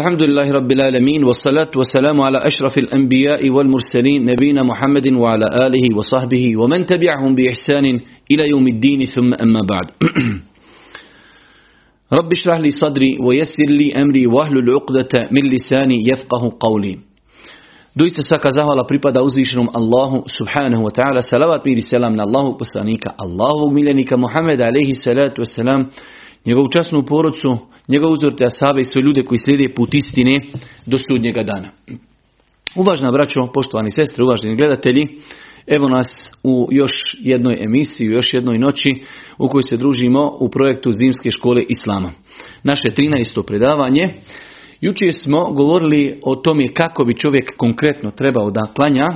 الحمد لله رب العالمين والصلاة والسلام على أشرف الأنبياء والمرسلين نبينا محمد وعلى آله وصحبه ومن تبعهم بإحسان إلى يوم الدين ثم أما بعد رب اشرح لي صدري ويسر لي أمري واهلل عقدة من لساني يفقه قولي Doista svaka zahvala pripada uzvišenom Allahu subhanahu wa ta'ala. Salavat mir i selam na Allahu poslanika, Allahovog miljenika Muhammeda alaihi salatu porodcu, njegov uzor te asabe i sve ljude koji slijede put istine do sudnjega dana. Uvažna braćo, poštovani sestre, uvaženi gledatelji, evo nas u još jednoj emisiji, u još jednoj noći u kojoj se družimo u projektu Zimske škole Islama. Naše 13. predavanje. Jučer smo govorili o tome kako bi čovjek konkretno trebao da klanja.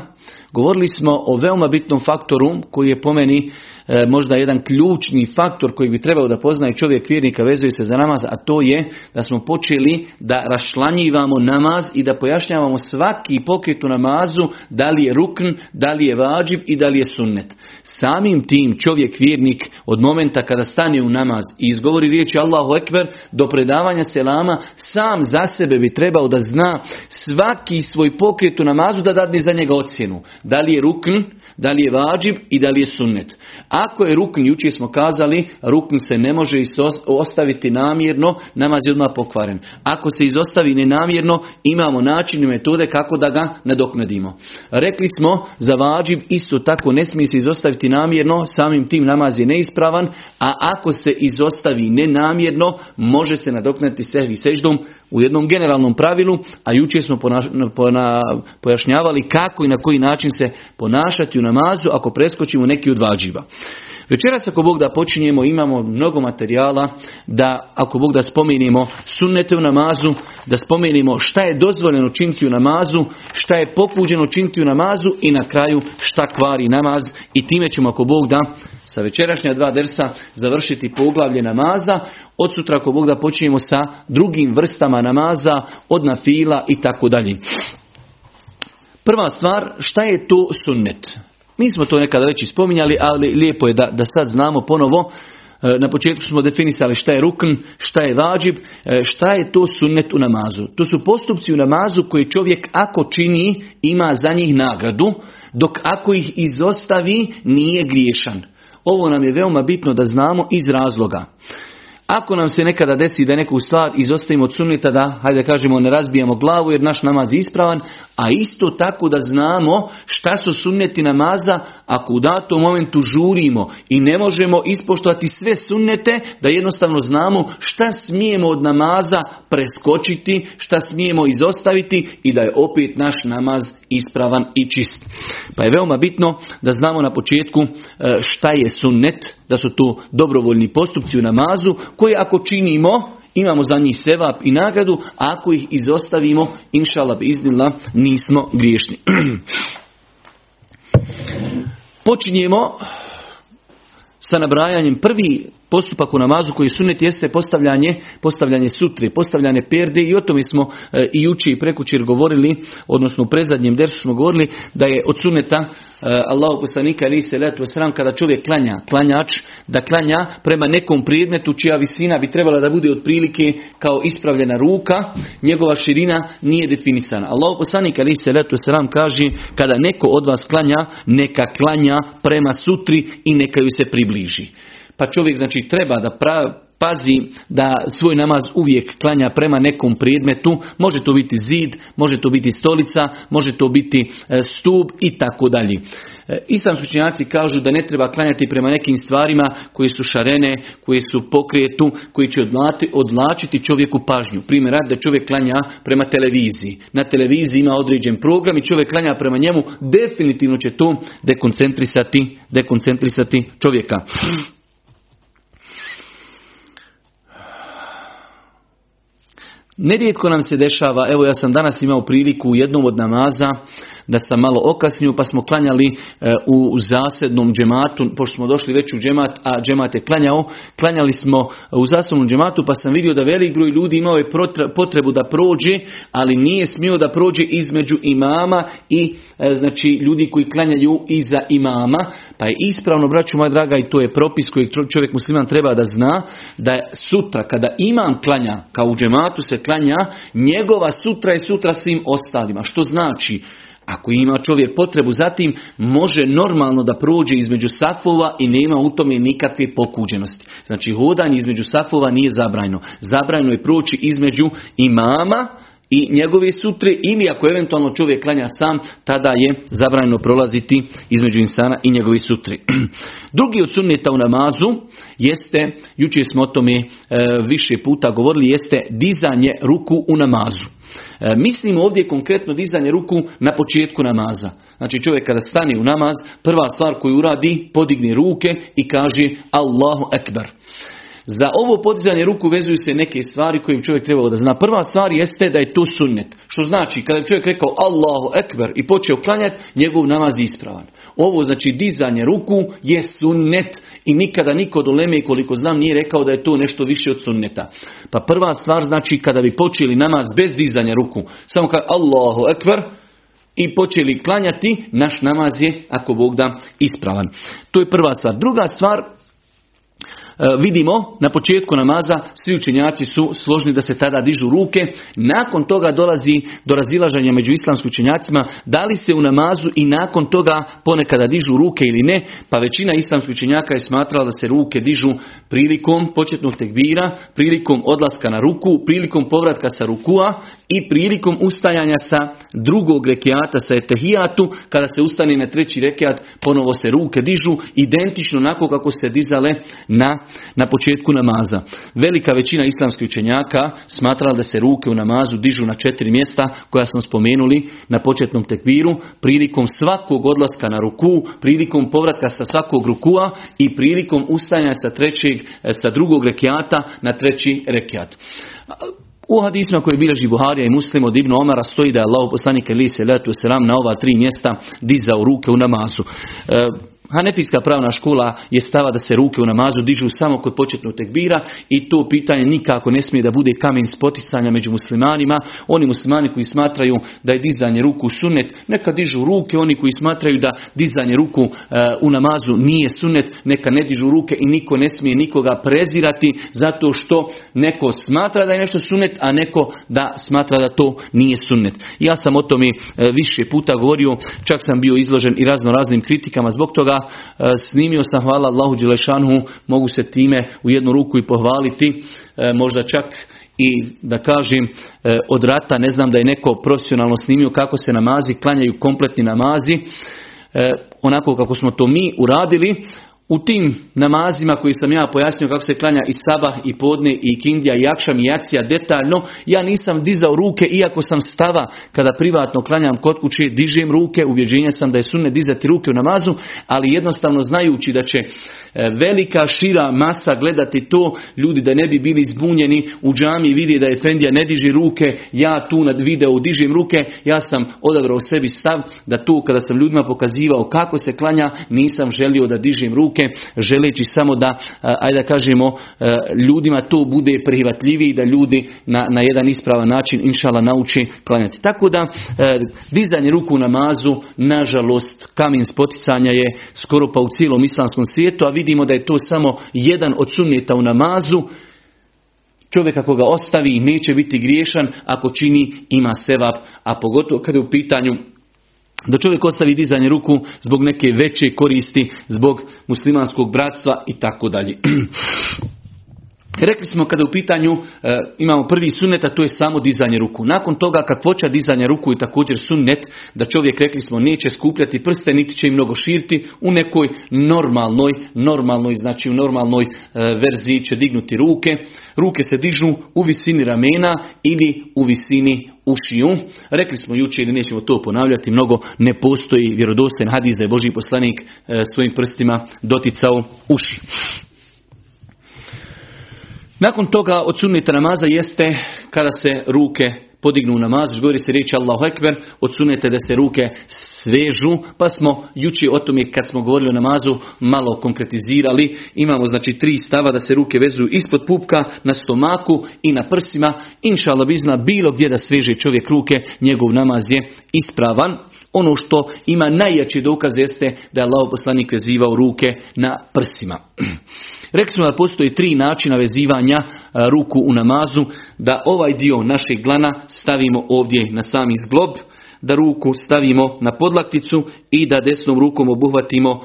Govorili smo o veoma bitnom faktoru koji je po meni E, možda jedan ključni faktor koji bi trebao da poznaje čovjek vjernika vezuje se za namaz, a to je da smo počeli da rašlanjivamo namaz i da pojašnjavamo svaki pokret u namazu, da li je rukn, da li je vađib i da li je sunnet. Samim tim čovjek vjernik od momenta kada stane u namaz i izgovori riječi Allahu Ekber do predavanja selama, sam za sebe bi trebao da zna svaki svoj pokret u namazu da dadne za njega ocjenu. Da li je rukn, da li je vađib i da li je sunnet. Ako je rukn, jučer smo kazali, rukn se ne može ostaviti namjerno, namaz je odmah pokvaren. Ako se izostavi nenamjerno, imamo način i metode kako da ga nadoknadimo. Rekli smo, za vađib isto tako ne smije se izostaviti namjerno, samim tim namaz je neispravan, a ako se izostavi nenamjerno, može se nadoknati sehvi seždom, u jednom generalnom pravilu, a jučer smo pojašnjavali kako i na koji način se ponašati u namazu ako preskočimo neki od vađiva. Večeras ako Bog da počinjemo imamo mnogo materijala da ako Bog da spomenimo sunnete u namazu, da spomenimo šta je dozvoljeno činiti u namazu, šta je pokuđeno činiti u namazu i na kraju šta kvari namaz i time ćemo ako Bog da sa večerašnja dva dersa završiti poglavlje namaza. Od sutra ako Bog da počinjemo sa drugim vrstama namaza, od nafila i tako dalje. Prva stvar, šta je to sunnet? Mi smo to nekada već spominjali, ali lijepo je da, da sad znamo ponovo. E, na početku smo definisali šta je rukn, šta je vađib, e, šta je to sunnet u namazu. To su postupci u namazu koji čovjek ako čini ima za njih nagradu, dok ako ih izostavi nije griješan. Ovo nam je veoma bitno da znamo iz razloga. Ako nam se nekada desi da neku stvar izostavimo od sunnita da, hajde kažemo, ne razbijamo glavu jer naš namaz je ispravan, a isto tako da znamo šta su sunneti namaza ako u datom momentu žurimo i ne možemo ispoštovati sve sunnete, da jednostavno znamo šta smijemo od namaza preskočiti, šta smijemo izostaviti i da je opet naš namaz ispravan i čist. Pa je veoma bitno da znamo na početku e, šta je sunnet, da su to dobrovoljni postupci u namazu koji ako činimo imamo za njih sevap i nagradu, a ako ih izostavimo, inšala bi iznila, nismo griješni. Počinjemo sa nabrajanjem prvi postupak u namazu koji sunet jeste postavljanje, postavljanje sutre, postavljanje perde i o tome smo e, i juči i prekućer govorili, odnosno u prezadnjem dersu smo govorili da je od suneta e, Allahu poslanika ali se letu sram kada čovjek klanja, klanjač, da klanja prema nekom predmetu čija visina bi trebala da bude otprilike kao ispravljena ruka, njegova širina nije definisana. Allahu poslanik ali se letu sram kaže kada neko od vas klanja, neka klanja prema sutri i neka ju se približi. Pa čovjek znači treba da pazi da svoj namaz uvijek klanja prema nekom predmetu. Može to biti zid, može to biti stolica, može to biti e, stup i tako dalje. E, islamski učenjaci kažu da ne treba klanjati prema nekim stvarima koji su šarene, koji su pokretu, koji će odlačiti čovjeku pažnju. Primjer, da čovjek klanja prema televiziji. Na televiziji ima određen program i čovjek klanja prema njemu, definitivno će to dekoncentrisati, dekoncentrisati čovjeka. Nerijetko nam se dešava, evo ja sam danas imao priliku u jednom od namaza da sam malo okasnio pa smo klanjali e, u zasednom džematu, pošto smo došli već u džemat, a džemat je klanjao, klanjali smo u zasednom džematu pa sam vidio da velik broj ljudi imao je potrebu da prođe, ali nije smio da prođe između imama i e, znači ljudi koji klanjaju iza imama, pa je ispravno, braću moja draga, i to je propis koji čovjek musliman treba da zna, da sutra kada imam klanja, kao u džematu se klanja, njegova sutra je sutra svim ostalima. Što znači, ako ima čovjek potrebu zatim, može normalno da prođe između safova i nema u tome nikakve pokuđenosti. Znači, hodanje između safova nije zabrajno. Zabrajno je proći između imama, i njegove sutre ili ako eventualno čovjek klanja sam, tada je zabranjeno prolaziti između insana i njegovi sutre. Drugi od sunneta u namazu jeste, jučer smo o tome e, više puta govorili, jeste dizanje ruku u namazu. E, mislim ovdje konkretno dizanje ruku na početku namaza. Znači čovjek kada stane u namaz, prva stvar koju uradi, podigne ruke i kaže Allahu Ekber. Za ovo podizanje ruku vezuju se neke stvari koje čovjek trebao da zna. Prva stvar jeste da je to sunnet. Što znači, kada je čovjek rekao Allahu Ekber i počeo klanjati, njegov namaz je ispravan. Ovo znači dizanje ruku je sunnet i nikada niko do leme koliko znam nije rekao da je to nešto više od sunneta. Pa prva stvar znači kada bi počeli namaz bez dizanja ruku, samo kao Allahu Ekber, i počeli klanjati, naš namaz je, ako Bog da, ispravan. To je prva stvar. Druga stvar, vidimo na početku namaza svi učenjaci su složni da se tada dižu ruke. Nakon toga dolazi do razilaženja među islamskim učenjacima da li se u namazu i nakon toga ponekada dižu ruke ili ne. Pa većina islamskih učenjaka je smatrala da se ruke dižu prilikom početnog tekbira, prilikom odlaska na ruku, prilikom povratka sa rukua i prilikom ustajanja sa drugog rekiata sa etehijatu, kada se ustane na treći rekiat, ponovo se ruke dižu, identično onako kako se dizale na, na početku namaza. Velika većina islamskih učenjaka smatrala da se ruke u namazu dižu na četiri mjesta koja smo spomenuli na početnom tekbiru, prilikom svakog odlaska na ruku, prilikom povratka sa svakog rukua i prilikom ustajanja sa trećeg, sa drugog rekiata na treći rekiat. U hadisma koji bilježi Buharija i Muslim od Ibn Omara stoji da je Allah poslanik selam na ova tri mjesta dizao ruke u namazu. E, Hanefijska pravna škola je stava da se ruke u namazu dižu samo kod početnog tekbira i to pitanje nikako ne smije da bude kamen spoticanja među muslimanima. Oni muslimani koji smatraju da je dizanje ruku sunet, neka dižu ruke. Oni koji smatraju da dizanje ruku e, u namazu nije sunet, neka ne dižu ruke i niko ne smije nikoga prezirati zato što neko smatra da je nešto sunet, a neko da smatra da to nije sunet. Ja sam o tome e, više puta govorio, čak sam bio izložen i razno raznim kritikama zbog toga E, snimio sam, hvala Allahu Đelešanhu, mogu se time u jednu ruku i pohvaliti, e, možda čak i da kažem e, od rata, ne znam da je neko profesionalno snimio kako se namazi, klanjaju kompletni namazi, onako kako smo to mi uradili, u tim namazima koji sam ja pojasnio kako se klanja i sabah i podne i kindija i akšam i jacija detaljno, ja nisam dizao ruke iako sam stava kada privatno klanjam kod kuće, dižem ruke, ubjeđenja sam da je sunne dizati ruke u namazu, ali jednostavno znajući da će velika šira masa gledati to, ljudi da ne bi bili zbunjeni u džami vidi da Efendija ne diži ruke, ja tu nad video dižim ruke, ja sam odabrao sebi stav da tu kada sam ljudima pokazivao kako se klanja, nisam želio da dižim ruke, želeći samo da, e, ajde da kažemo, e, ljudima to bude prihvatljiviji, da ljudi na, na jedan ispravan način inšala nauči klanjati. Tako da, dizanje ruku u namazu, nažalost, kamen spoticanja je skoro pa u cijelom islamskom svijetu, a vidimo da je to samo jedan od sunneta u namazu. Čovjek ako ga ostavi neće biti griješan, ako čini ima sevap, a pogotovo kada je u pitanju da čovjek ostavi dizanje ruku zbog neke veće koristi, zbog muslimanskog bratstva i tako dalje. Rekli smo kada u pitanju e, imamo prvi sunnet, a to je samo dizanje ruku. Nakon toga kakvoća dizanja ruku je također sunnet, da čovjek rekli smo neće skupljati prste, niti će im mnogo širiti, u nekoj normalnoj, normalnoj, znači u normalnoj e, verziji će dignuti ruke. Ruke se dižu u visini ramena ili u visini ušiju. Rekli smo jučer ili nećemo to ponavljati, mnogo ne postoji vjerodostojan hadis da je Boži poslanik e, svojim prstima doticao uši. Nakon toga od sunnita namaza jeste kada se ruke podignu namaz, govori se riječ Allahu Ekber, odsunete da se ruke svežu, pa smo juči o tome kad smo govorili o namazu malo konkretizirali. Imamo znači tri stava da se ruke vezuju ispod pupka, na stomaku i na prsima. Inša bizna bilo gdje da sveže čovjek ruke, njegov namaz je ispravan. Ono što ima najjači dokaz jeste da je Allah poslanik vezivao ruke na prsima. Rekli smo da postoji tri načina vezivanja ruku u namazu, da ovaj dio našeg glana stavimo ovdje na sami zglob, da ruku stavimo na podlakticu i da desnom rukom obuhvatimo uh,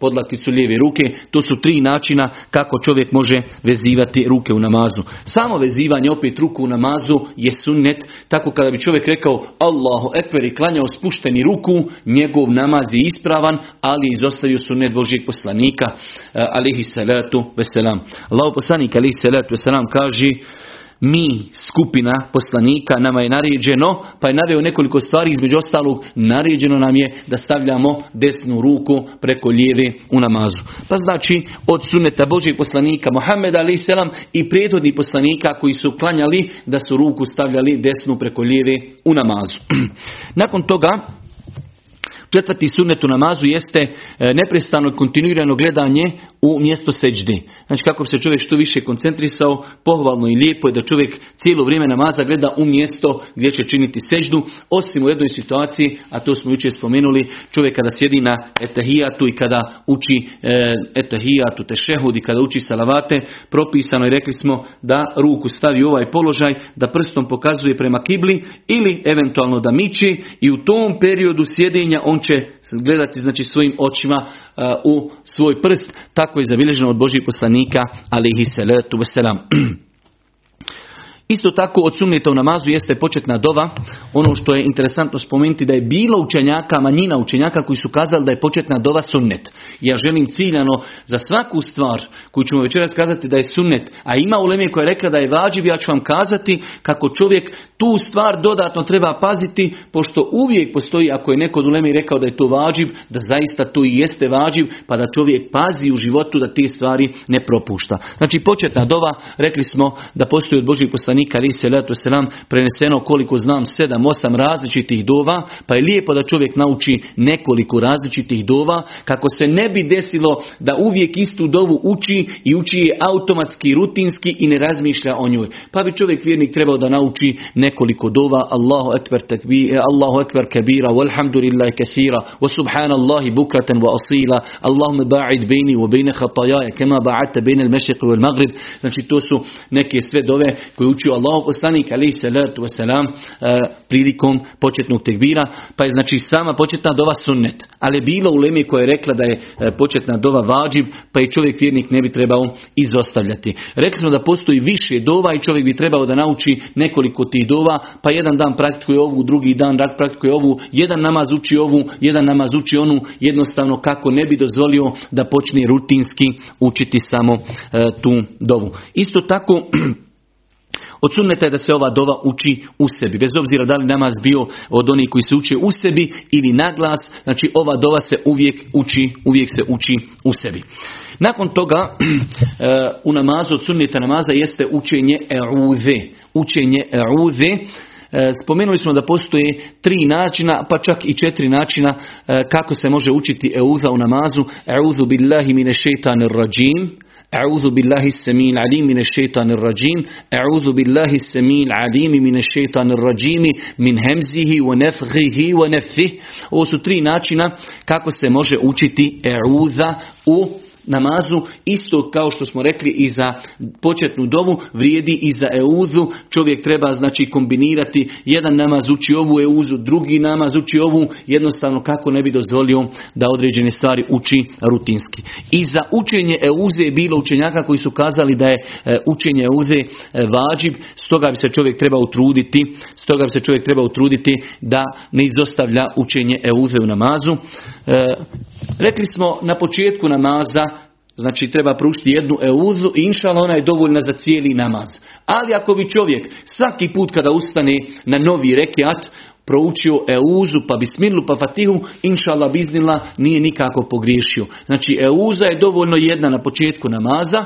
podlakticu lijeve ruke. To su tri načina kako čovjek može vezivati ruke u namazu. Samo vezivanje opet ruku u namazu je sunnet. Tako kada bi čovjek rekao Allahu ekber i klanjao spušteni ruku, njegov namaz je ispravan, ali izostavio sunnet Božijeg poslanika alihi salatu veselam. Allah poslanik alihi salatu veselam kaže mi, skupina poslanika, nama je naređeno, pa je naveo nekoliko stvari, između ostalog, naređeno nam je da stavljamo desnu ruku preko lijeve u namazu. Pa znači, od suneta Božih poslanika, Mohameda ali selam i prijetodnih poslanika koji su klanjali da su ruku stavljali desnu preko lijeve u namazu. Nakon toga, Četvrti sunnet u namazu jeste e, neprestano kontinuirano gledanje u mjesto seđde. Znači kako bi se čovjek što više koncentrisao, pohvalno i lijepo je da čovjek cijelo vrijeme namaza gleda u mjesto gdje će činiti seđdu, osim u jednoj situaciji, a to smo jučer spomenuli, čovjek kada sjedi na etahijatu i kada uči e, etahijatu, tešehud i kada uči salavate, propisano i rekli smo da ruku stavi u ovaj položaj, da prstom pokazuje prema kibli ili eventualno da miči i u tom periodu sjedenja on će gledati znači svojim očima u svoj prst, tako je zabilježeno od Božih poslanika, alihi salatu wasalam. Isto tako od sunneta u namazu jeste početna dova. Ono što je interesantno spomenuti da je bilo učenjaka, manjina učenjaka koji su kazali da je početna dova sunnet. Ja želim ciljano za svaku stvar koju ćemo večeras kazati da je sunnet, a ima uleme koja je rekla da je vađiv, ja ću vam kazati kako čovjek tu stvar dodatno treba paziti, pošto uvijek postoji, ako je neko od uleme rekao da je to vađiv, da zaista to i jeste vađiv, pa da čovjek pazi u životu da te stvari ne propušta. Znači početna dova, rekli smo da postoji od Božih poslanika ali se letu selam preneseno koliko znam sedam, osam različitih dova, pa je lijepo da čovjek nauči nekoliko različitih dova, kako se ne bi desilo da uvijek istu dovu uči i uči je automatski, rutinski i ne razmišlja o njoj. Pa bi čovjek vjernik trebao da nauči nekoliko dova, Allahu ekber takbir, Allahu ekber kabira, walhamdulillahi kathira, wa subhanallahi bukratan wa asila, Allahumma ba'id bejni wa bejne khatajaja, kema ba'ata bejne al-mešriq wal maghrib. Znači to su neke sve dove koje učio Allah Allahu poslanik ali salatu wasalam e, prilikom početnog tekbira, pa je znači sama početna dova sunnet. Ali je bilo u Lemi koja je rekla da je e, početna dova vađib, pa i čovjek vjernik ne bi trebao izostavljati. Rekli smo da postoji više dova i čovjek bi trebao da nauči nekoliko tih dova, pa jedan dan praktikuje ovu, drugi dan praktikuje ovu, jedan namaz uči ovu, jedan namaz uči onu, jednostavno kako ne bi dozvolio da počne rutinski učiti samo e, tu dovu. Isto tako Od sunneta je da se ova dova uči u sebi. Bez obzira da li namaz bio od onih koji se uče u sebi ili na glas, znači ova dova se uvijek uči, uvijek se uči u sebi. Nakon toga e, u namazu od sunneta namaza jeste učenje e'uze. Učenje e'uze. E, spomenuli smo da postoje tri načina, pa čak i četiri načina e, kako se može učiti euza u namazu. Euzu billahi mine šeitanir rajim. أعوذ بالله السميع العليم من الشيطان الرجيم أعوذ بالله السميع العليم من الشيطان الرجيم من همزه ونفخه ونفه Ovo su tri načina kako se može učiti e'uza u namazu, isto kao što smo rekli i za početnu dovu, vrijedi i za euzu. Čovjek treba znači kombinirati, jedan namaz uči ovu euzu, drugi namaz uči ovu, jednostavno kako ne bi dozvolio da određene stvari uči rutinski. I za učenje euze je bilo učenjaka koji su kazali da je e, učenje euze e, vađib, stoga bi se čovjek trebao utruditi, stoga bi se čovjek trebao utruditi da ne izostavlja učenje euze u namazu. Rekli smo na početku namaza Znači treba prušiti jednu euzu i inšala ona je dovoljna za cijeli namaz. Ali ako bi čovjek svaki put kada ustane na novi rekiat proučio euzu pa bismilu pa fatihu, inšala biznila nije nikako pogriješio. Znači euza je dovoljno jedna na početku namaza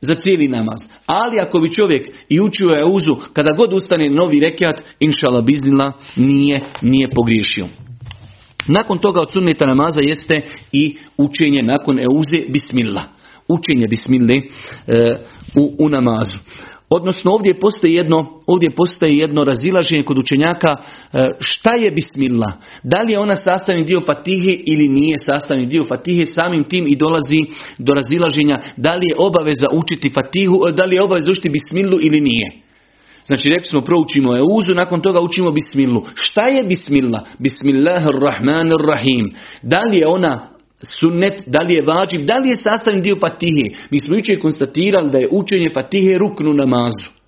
za cijeli namaz. Ali ako bi čovjek i učio euzu, kada god ustane novi rekiat, inšala biznila, nije, nije pogriješio. Nakon toga od sunneta namaza jeste i učenje nakon euze bismillah. Učenje bismille e, u, u namazu. Odnosno ovdje postoji jedno, ovdje postoji jedno razilaženje kod učenjaka e, šta je bismillah. Da li je ona sastavni dio fatihe ili nije sastavni dio fatihe, samim tim i dolazi do razilaženja da li je obaveza učiti fatihu, e, da li je obaveza učiti bismillu ili nije. Znači rekli smo proučimo uzu, nakon toga učimo bismillu. Šta je bismillah? Bismillahirrahmanirrahim. Da li je ona sunnet, da li je vađiv, da li je sastavni dio fatihe. Mi smo jučer konstatirali da je učenje fatihe ruknu namazu.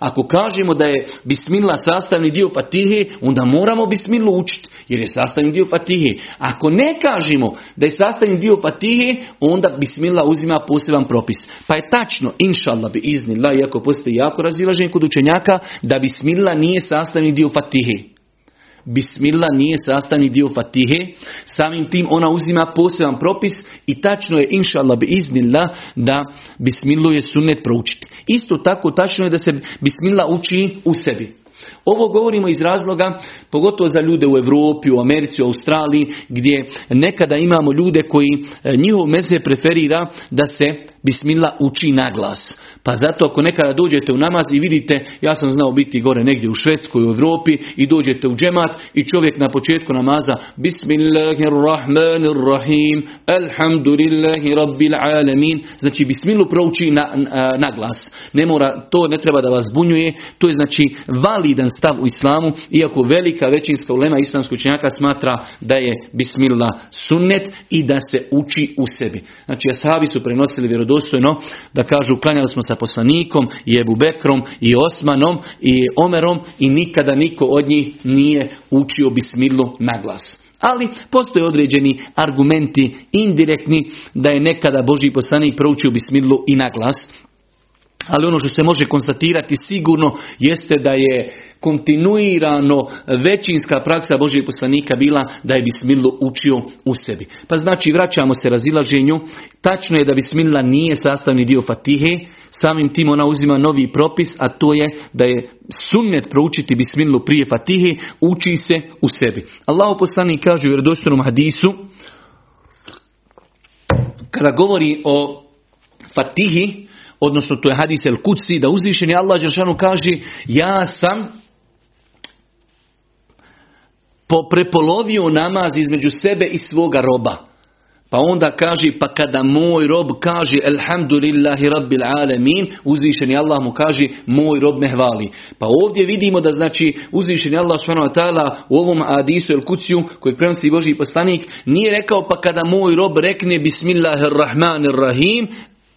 Ako kažemo da je bismillah sastavni dio fatihe, onda moramo bismilu učiti, jer je sastavni dio fatihe. Ako ne kažemo da je sastavni dio fatihe, onda bismillah uzima poseban propis. Pa je tačno, inšallah bi iznila, iako postoji jako razilaženje kod učenjaka, da bismillah nije sastavni dio fatihe. Bismillah nije sastavni dio fatihe, samim tim ona uzima poseban propis i tačno je inšallah bi iznila da bismillu je sunnet proučiti. Isto tako tačno je da se bismillah uči u sebi. Ovo govorimo iz razloga, pogotovo za ljude u Europi, u Americi, u Australiji, gdje nekada imamo ljude koji e, njihov meze preferira da se bismillah uči na glas. Pa zato ako nekada dođete u namaz i vidite, ja sam znao biti gore negdje u Švedskoj, u Europi i dođete u džemat i čovjek na početku namaza Bismillahirrahmanirrahim Alhamdulillahi Rabbil Alamin Znači bismilu prouči na, na, glas. Ne mora, to ne treba da vas bunjuje, to je znači validan stav u islamu, iako velika većinska ulema islamskog učenjaka smatra da je bismillah sunnet i da se uči u sebi. Znači ashabi su prenosili vjerodostojno da kažu klanjali smo sa poslanikom i Ebu Bekrom i Osmanom i Omerom i nikada niko od njih nije učio bismilu na glas. Ali postoje određeni argumenti indirektni da je nekada Boži poslanik proučio bismilu i na glas. Ali ono što se može konstatirati sigurno jeste da je kontinuirano većinska praksa Božih poslanika bila da je bismilu učio u sebi. Pa znači vraćamo se razilaženju. Tačno je da bismila nije sastavni dio fatihe, samim tim ona uzima novi propis, a to je da je sunnet proučiti bismilu prije fatihe, uči se u sebi. Allah poslanik kaže u vjerodostojnom hadisu, kada govori o fatihi, odnosno to je hadis el kuci, da uzvišeni Allah Đeršanu kaže, ja sam prepolovio namaz između sebe i svoga roba. Pa onda kaže, pa kada moj rob kaže Elhamdulillahi Rabbil Alamin, uzvišeni Allah mu kaže, moj rob me hvali. Pa ovdje vidimo da znači uzvišeni Allah ta'ala u ovom Adisu El Kuciju, koji prenosi Boži poslanik, nije rekao pa kada moj rob rekne Bismillahirrahmanirrahim,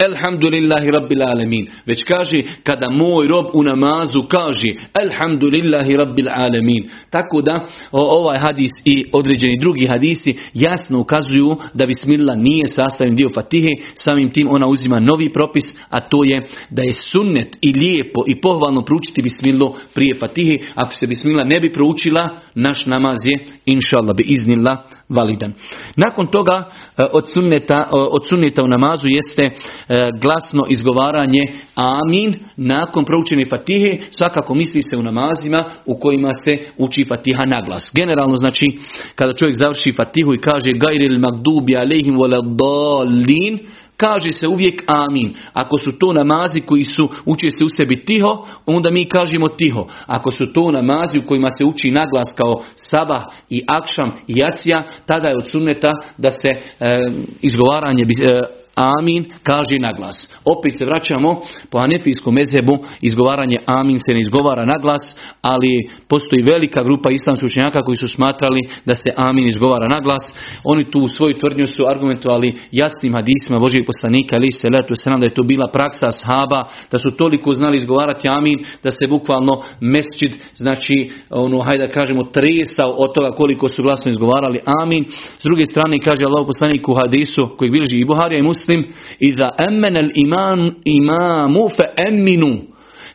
Elhamdulillahi Rabbil Alemin. Već kaže kada moj rob u namazu kaže Elhamdulillahi Rabbil Alemin. Tako da ovaj hadis i određeni drugi hadisi jasno ukazuju da Bismillah nije sastavni dio Fatihe. Samim tim ona uzima novi propis, a to je da je sunnet i lijepo i pohvalno proučiti Bismillah prije Fatihe. Ako se Bismillah ne bi proučila, naš namaz je inšallah bi iznila validan. Nakon toga e, od sunneta, od sunneta u namazu jeste e, glasno izgovaranje amin nakon proučene fatihe, svakako misli se u namazima u kojima se uči fatiha na glas. Generalno znači kada čovjek završi fatihu i kaže gajril magdubi alehim voladolin, kaže se uvijek amin. Ako su to namazi koji su uče se u sebi tiho, onda mi kažemo tiho. Ako su to namazi u kojima se uči naglas kao sabah i akšam i jacija, tada je od sunneta da se e, izgovaranje e, amin kaže na glas. Opet se vraćamo po anefijskom mezhebu, izgovaranje amin se ne izgovara na glas, ali postoji velika grupa islamskih učenjaka koji su smatrali da se amin izgovara na glas. Oni tu u svoju tvrdnju su argumentovali jasnim hadisima Božijeg poslanika, ali se letu se nam da je to bila praksa ashaba, da su toliko znali izgovarati amin, da se bukvalno mesčid, znači, ono, hajde da kažemo, tresao od toga koliko su glasno izgovarali amin. S druge strane, kaže Allah poslanik u hadisu, koji bilježi i Buharija i muslim, iza emmenel iman, imamu fe emminu.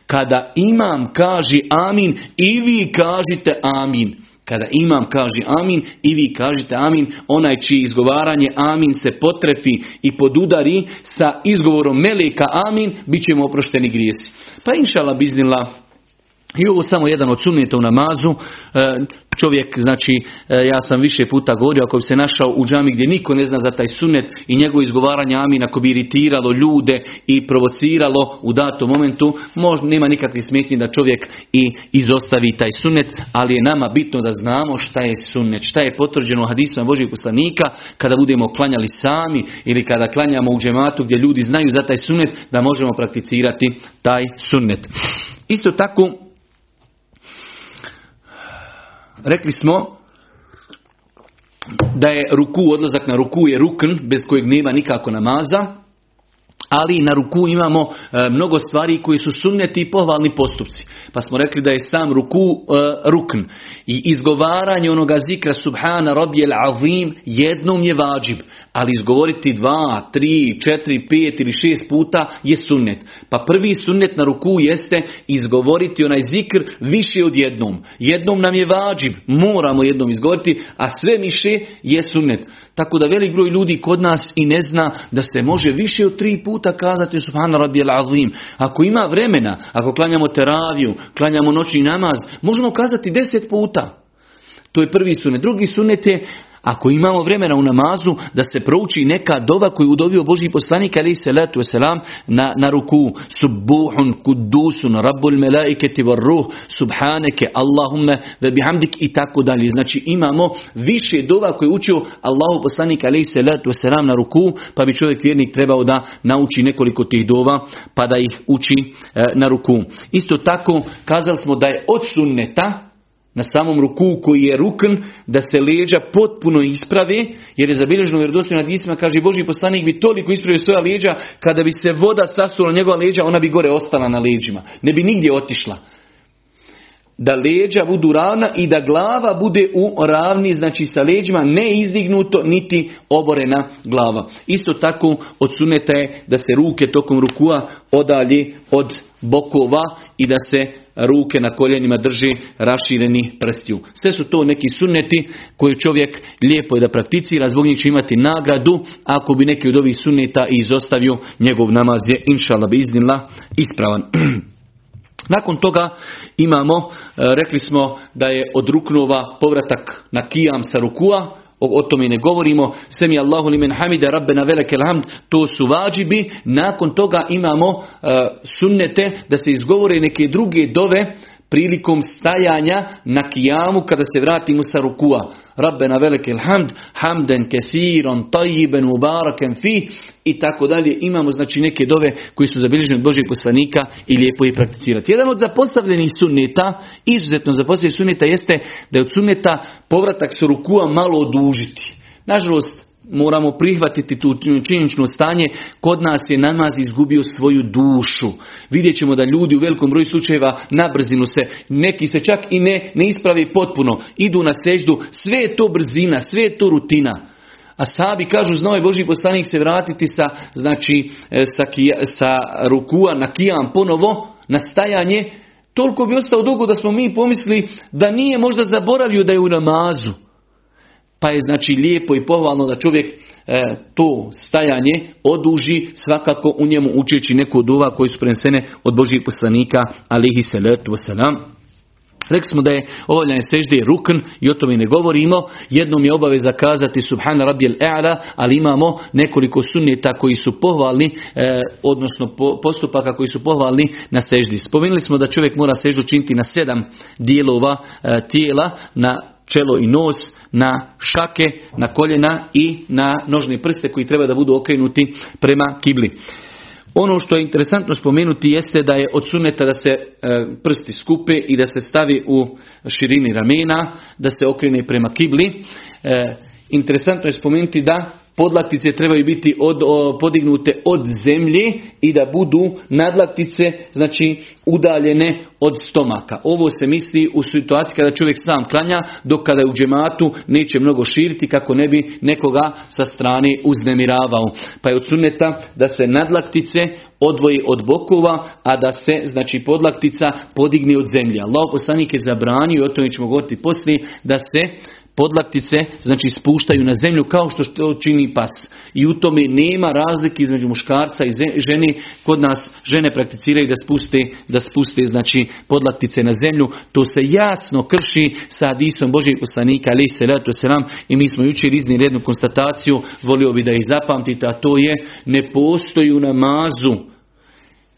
Kada imam kaže amin i vi kažite amin. Kada imam kaže amin i vi kažete amin, onaj čiji izgovaranje amin se potrefi i podudari sa izgovorom meleka amin, bit ćemo oprošteni grijesi. Pa inšala biznila i ovo samo jedan od sunneta u namazu. E, čovjek, znači, e, ja sam više puta govorio, ako bi se našao u džami gdje niko ne zna za taj sunnet i njegovo izgovaranje amin, ako bi iritiralo ljude i provociralo u datom momentu, možda nema nikakve smetnje da čovjek i izostavi taj sunnet, ali je nama bitno da znamo šta je sunnet, šta je potvrđeno hadisma Božih poslanika, kada budemo klanjali sami ili kada klanjamo u džematu gdje ljudi znaju za taj sunnet, da možemo prakticirati taj sunnet. Isto tako, rekli smo da je ruku, odlazak na ruku je rukn bez kojeg nema nikako namaza ali na ruku imamo e, mnogo stvari koji su sunneti i pohvalni postupci. Pa smo rekli da je sam ruku e, rukn. I izgovaranje onoga zikra subhana rabijel azim jednom je vađib. Ali izgovoriti dva, tri, četiri, pet ili šest puta je sunnet. Pa prvi sunnet na ruku jeste izgovoriti onaj zikr više od jednom. Jednom nam je vađib, moramo jednom izgovoriti, a sve više je sunnet. Tako da velik broj ljudi kod nas i ne zna da se može više od tri puta kazati subhana rabijel azim. Ako ima vremena, ako klanjamo teraviju, klanjamo noćni namaz, možemo kazati deset puta. To je prvi sunet. Drugi sunet je ako imamo vremena u namazu da se prouči neka dova koju udovio Boži poslanik ali se letu selam na, na ruku subuhun kudusun rabbul melaiketi var ruh subhaneke Allahumme ve bihamdik i tako dalje. Znači imamo više dova koje učio Allahu poslanik ali se letu selam na ruku pa bi čovjek vjernik trebao da nauči nekoliko tih dova pa da ih uči e, na ruku. Isto tako kazali smo da je od sunneta na samom ruku koji je rukn, da se leđa potpuno isprave, jer je zabilježeno u vjerodostojnim hadisima, kaže Boži poslanik bi toliko ispravio svoja leđa, kada bi se voda sasula njegova leđa, ona bi gore ostala na leđima. Ne bi nigdje otišla. Da leđa budu ravna i da glava bude u ravni, znači sa leđima, ne izdignuto, niti oborena glava. Isto tako od suneta je da se ruke tokom rukua odalje od bokova i da se ruke na koljenima drži rašireni prstiju. Sve su to neki sunneti koji čovjek lijepo je da prakticira, zbog njih će imati nagradu, ako bi neki od ovih sunneta izostavio, njegov namaz je inšala bi iznila ispravan. Nakon toga imamo, e, rekli smo da je od ruknova povratak na kijam sa rukua, o, tome ne govorimo, semi Allahu limen hamide rabbena velekel hamd, to su vađibi, nakon toga imamo uh, sunnete da se izgovore neke druge dove prilikom stajanja na kijamu kada se vratimo sa rukua. Rabbena velekel hamd, hamden kefiron, tajiben, mubaraken fi i tako dalje. Imamo znači neke dove koji su zabilježeni od Božih poslanika i lijepo je prakticirati. Jedan od zapostavljenih sunneta, izuzetno zapostavljenih sunneta jeste da je od sunneta povratak sa rukua malo odužiti. Nažalost, moramo prihvatiti tu činjenično stanje, kod nas je namaz izgubio svoju dušu. Vidjet ćemo da ljudi u velikom broju slučajeva na brzinu se, neki se čak i ne, ne ispravi potpuno, idu na seždu, sve je to brzina, sve je to rutina. A sabi kažu, znao je Boži poslanik se vratiti sa, znači, e, sa, sa rukua na kijam ponovo, na stajanje, toliko bi ostao dugo da smo mi pomisli da nije možda zaboravio da je u namazu. Pa je znači lijepo i pohvalno da čovjek e, to stajanje oduži svakako u njemu učeći neku od ova koji su prenesene od Božih poslanika alihi salatu wasalam. Rekli smo da je obavljanje sežde rukn i o tome ne govorimo. Jednom je obaveza kazati subhana rabijel e'ala, ali imamo nekoliko sunneta koji su pohvalni, e, odnosno postupaka koji su pohvalni na seždi. Spomenuli smo da čovjek mora seždu činiti na sedam dijelova e, tijela, na čelo i nos, na šake, na koljena i na nožne prste koji treba da budu okrenuti prema kibli. Ono što je interesantno spomenuti jeste da je od suneta da se e, prsti skupe i da se stavi u širini ramena, da se okrene prema kibli. E, interesantno je spomenuti da podlaktice trebaju biti od, podignute od zemlje i da budu nadlaktice znači udaljene od stomaka. Ovo se misli u situaciji kada čovjek sam klanja, dok kada je u džematu neće mnogo širiti kako ne bi nekoga sa strane uznemiravao. Pa je od suneta da se nadlaktice odvoji od bokova, a da se znači podlaktica podigne od zemlje. Allah poslanik je zabranio, o tome ćemo govoriti poslije, da se podlaktice znači spuštaju na zemlju kao što to čini pas. I u tome nema razlike između muškarca i žene. Kod nas žene prakticiraju da spuste, da spuste znači podlaktice na zemlju. To se jasno krši sa hadisom Božeg poslanika ali se letu selam i mi smo jučer iznijeli jednu konstataciju, volio bi da ih zapamtite, a to je ne postoji u namazu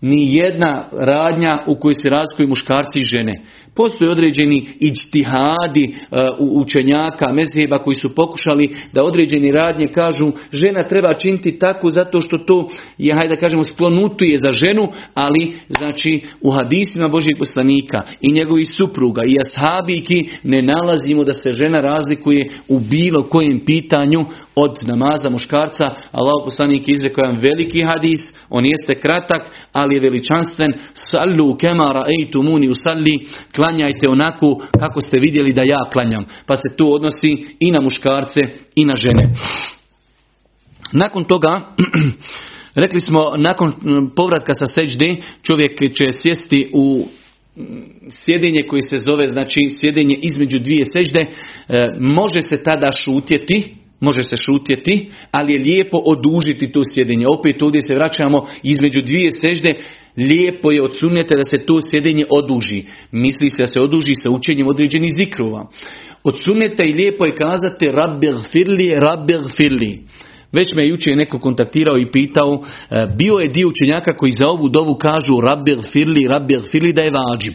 ni jedna radnja u kojoj se razlikuju muškarci i žene. Postoje određeni iđtihadi uh, učenjaka, mezheba koji su pokušali da određeni radnje kažu žena treba činiti tako zato što to je, hajde da kažemo, sklonutuje za ženu, ali znači u hadisima Božih poslanika i njegovih supruga i ashabiki ne nalazimo da se žena razlikuje u bilo kojem pitanju od namaza muškarca. Allah poslanik izrekao jedan veliki hadis, on jeste kratak, ali je veličanstven. Sallu kemara ejtumuni usalli, klanjajte onako kako ste vidjeli da ja klanjam. Pa se to odnosi i na muškarce i na žene. Nakon toga, rekli smo, nakon povratka sa seđde, čovjek će sjesti u sjedenje koje se zove, znači sjedenje između dvije sežde, e, može se tada šutjeti, može se šutjeti, ali je lijepo odužiti to sjedenje. Opet ovdje se vraćamo između dvije sežde, lijepo je odsunete da se to sjedenje oduži. Misli se da se oduži sa učenjem određenih zikrova. Od i lijepo je kazati rabbil firli, rabbil firli. Već me je jučer neko kontaktirao i pitao, e, bio je dio učenjaka koji za ovu dovu kažu rabbil firli, rabbil firli da je vađib.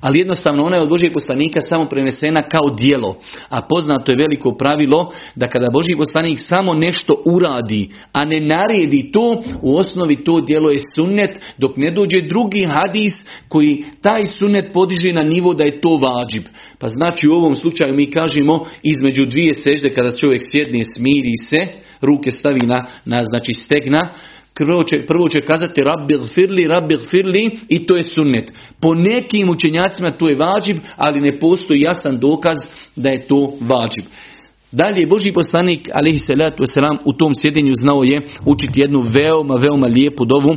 Ali jednostavno ona je od Božijeg poslanika samo prenesena kao dijelo. A poznato je veliko pravilo da kada Božji poslanik samo nešto uradi, a ne naredi to, u osnovi to dijelo je sunnet, dok ne dođe drugi hadis koji taj sunnet podiže na nivo da je to vađib. Pa znači u ovom slučaju mi kažemo između dvije sežde kada čovjek sjedne smiri se, ruke stavi na, na znači stegna, prvo će, prvo će kazati rabbil firli, rabbil firli i to je sunnet. Po nekim učenjacima to je vađib, ali ne postoji jasan dokaz da je to vađib. Dalje, Boži poslanik, alaihi salatu wasalam, u tom sjedenju znao je učiti jednu veoma, veoma lijepu dovu.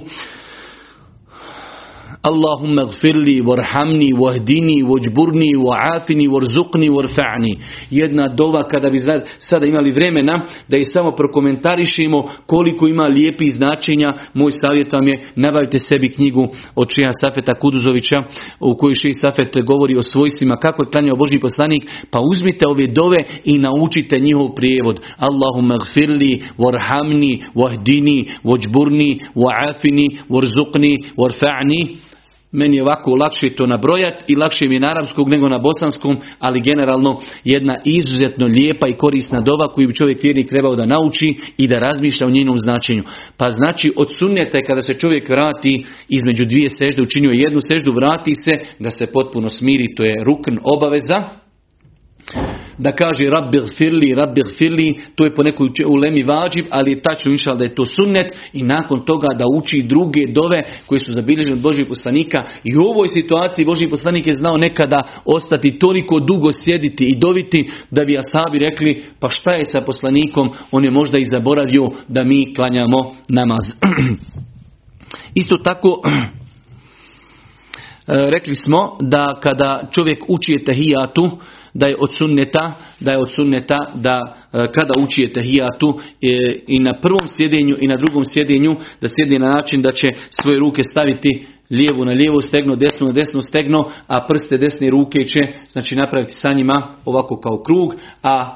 Allahumma gfirli, warhamni, wahdini, wajburni, wa'afini, warzukni, warfa'ni. Jedna dova kada bi sada imali vremena da i samo prokomentarišemo koliko ima lijepih značenja. Moj savjet vam je nabavite sebi knjigu od Šeha Safeta Kuduzovića u kojoj Šeha Safet govori o svojstvima kako je klanjao Božji poslanik. Pa uzmite ove dove i naučite njihov prijevod. Allahumma gfirli, warhamni, wahdini, wajburni, wa'afini, warzukni, warfa'ni. Meni je ovako lakše to nabrojati i lakše mi je na arapskog nego na bosanskom, ali generalno jedna izuzetno lijepa i korisna dova koju bi čovjek vjernik trebao da nauči i da razmišlja o njenom značenju. Pa znači od sunneta je kada se čovjek vrati između dvije sežde, učinio jednu seždu, vrati se da se potpuno smiri, to je rukn obaveza da kaže rabbil firli, rabbil firli, to je po nekoj ulemi vađib, ali je tačno inšal da je to sunnet i nakon toga da uči druge dove koje su zabilježene od Božih poslanika i u ovoj situaciji Božji poslanik je znao nekada ostati toliko dugo sjediti i doviti da bi asabi rekli pa šta je sa poslanikom, on je možda i zaboravio da mi klanjamo namaz. Isto tako rekli smo da kada čovjek uči tehijatu, da je od sunneta, da je od sunneta da e, kada uči tehijatu e, i na prvom sjedenju i na drugom sjedenju da sjedi na način da će svoje ruke staviti lijevu na lijevo stegno, desno na desno stegno, a prste desne ruke će znači napraviti sa njima ovako kao krug, a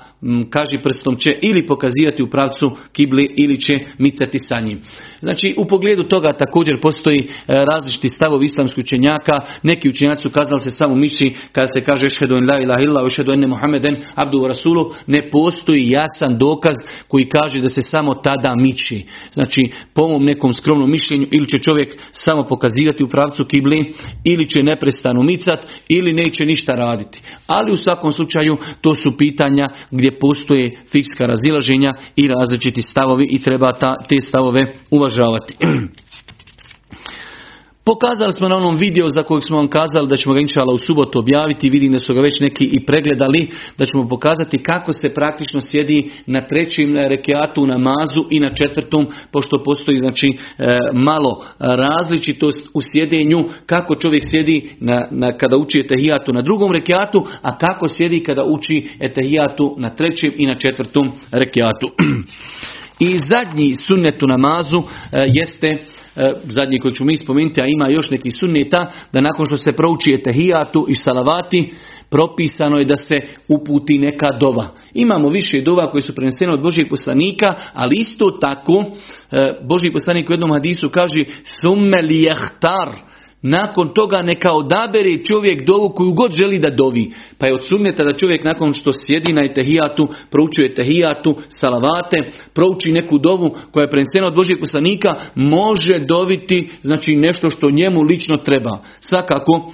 kaži prstom će ili pokazivati u pravcu kibli ili će micati sa njim. Znači u pogledu toga također postoji e, različiti stavovi islamskih učenjaka. Neki učenjaci su kazali se samo miši kada se kaže šhedu la ilaha illa šhedu enne Muhammeden abdu rasulu ne postoji jasan dokaz koji kaže da se samo tada miči. Znači po mom nekom skromnom mišljenju ili će čovjek samo pokazivati u pravcu kibli ili će neprestano micat ili neće ništa raditi. Ali u svakom slučaju to su pitanja gdje postoje fikska razilaženja i različiti stavovi i treba ta, te stavove uvažavati. Pokazali smo na onom video za kojeg smo vam kazali da ćemo ga inšala u subotu objaviti, vidim da su ga već neki i pregledali, da ćemo pokazati kako se praktično sjedi na trećim rekiatu namazu i na četvrtom, pošto postoji znači e, malo različitost u sjedenju, kako čovjek sjedi na, na, kada uči etehijatu na drugom rekiatu, a kako sjedi kada uči etehijatu na trećem i na četvrtom rekiatu. I zadnji sunnet u namazu e, jeste zadnji koji ću mi spomenuti, a ima još neki sunneta, da nakon što se prouči etehijatu i salavati, propisano je da se uputi neka dova. Imamo više dova koji su prenesene od Božijeg poslanika, ali isto tako e, Božji poslanik u jednom hadisu kaže summe lijehtar, nakon toga neka odabere čovjek dovu koju god želi da dovi. Pa je od sunneta da čovjek nakon što sjedi na etehijatu, proučuje etehijatu, salavate, prouči neku dovu koja je prenesena od Božijeg poslanika, može dobiti znači nešto što njemu lično treba. Svakako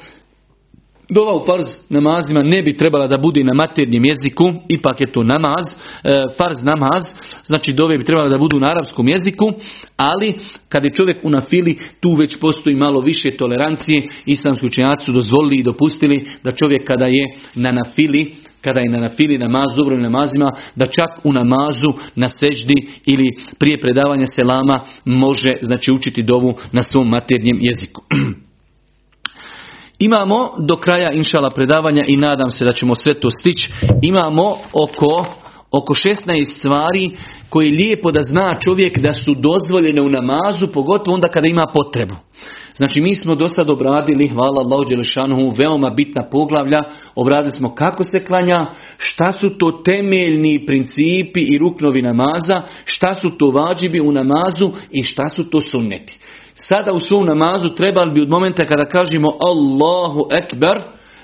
Dova u farz namazima ne bi trebala da bude na maternjem jeziku, ipak je to namaz, e, farz namaz, znači dove bi trebala da budu na arapskom jeziku, ali kad je čovjek u nafili, tu već postoji malo više tolerancije, islamski učenjaci su dozvolili i dopustili da čovjek kada je na nafili, kada je na nafili namaz, dobro namazima, da čak u namazu, na seždi ili prije predavanja selama može znači učiti dovu na svom maternjem jeziku. Imamo do kraja inšala predavanja i nadam se da ćemo sve to stići. Imamo oko, oko 16 stvari koje je lijepo da zna čovjek da su dozvoljene u namazu, pogotovo onda kada ima potrebu. Znači mi smo do sad obradili, hvala Allahu Đelešanu, veoma bitna poglavlja, obradili smo kako se klanja, šta su to temeljni principi i ruknovi namaza, šta su to vađibi u namazu i šta su to sunneti. Sada u svom namazu trebali bi od momenta kada kažemo Allahu Ekber,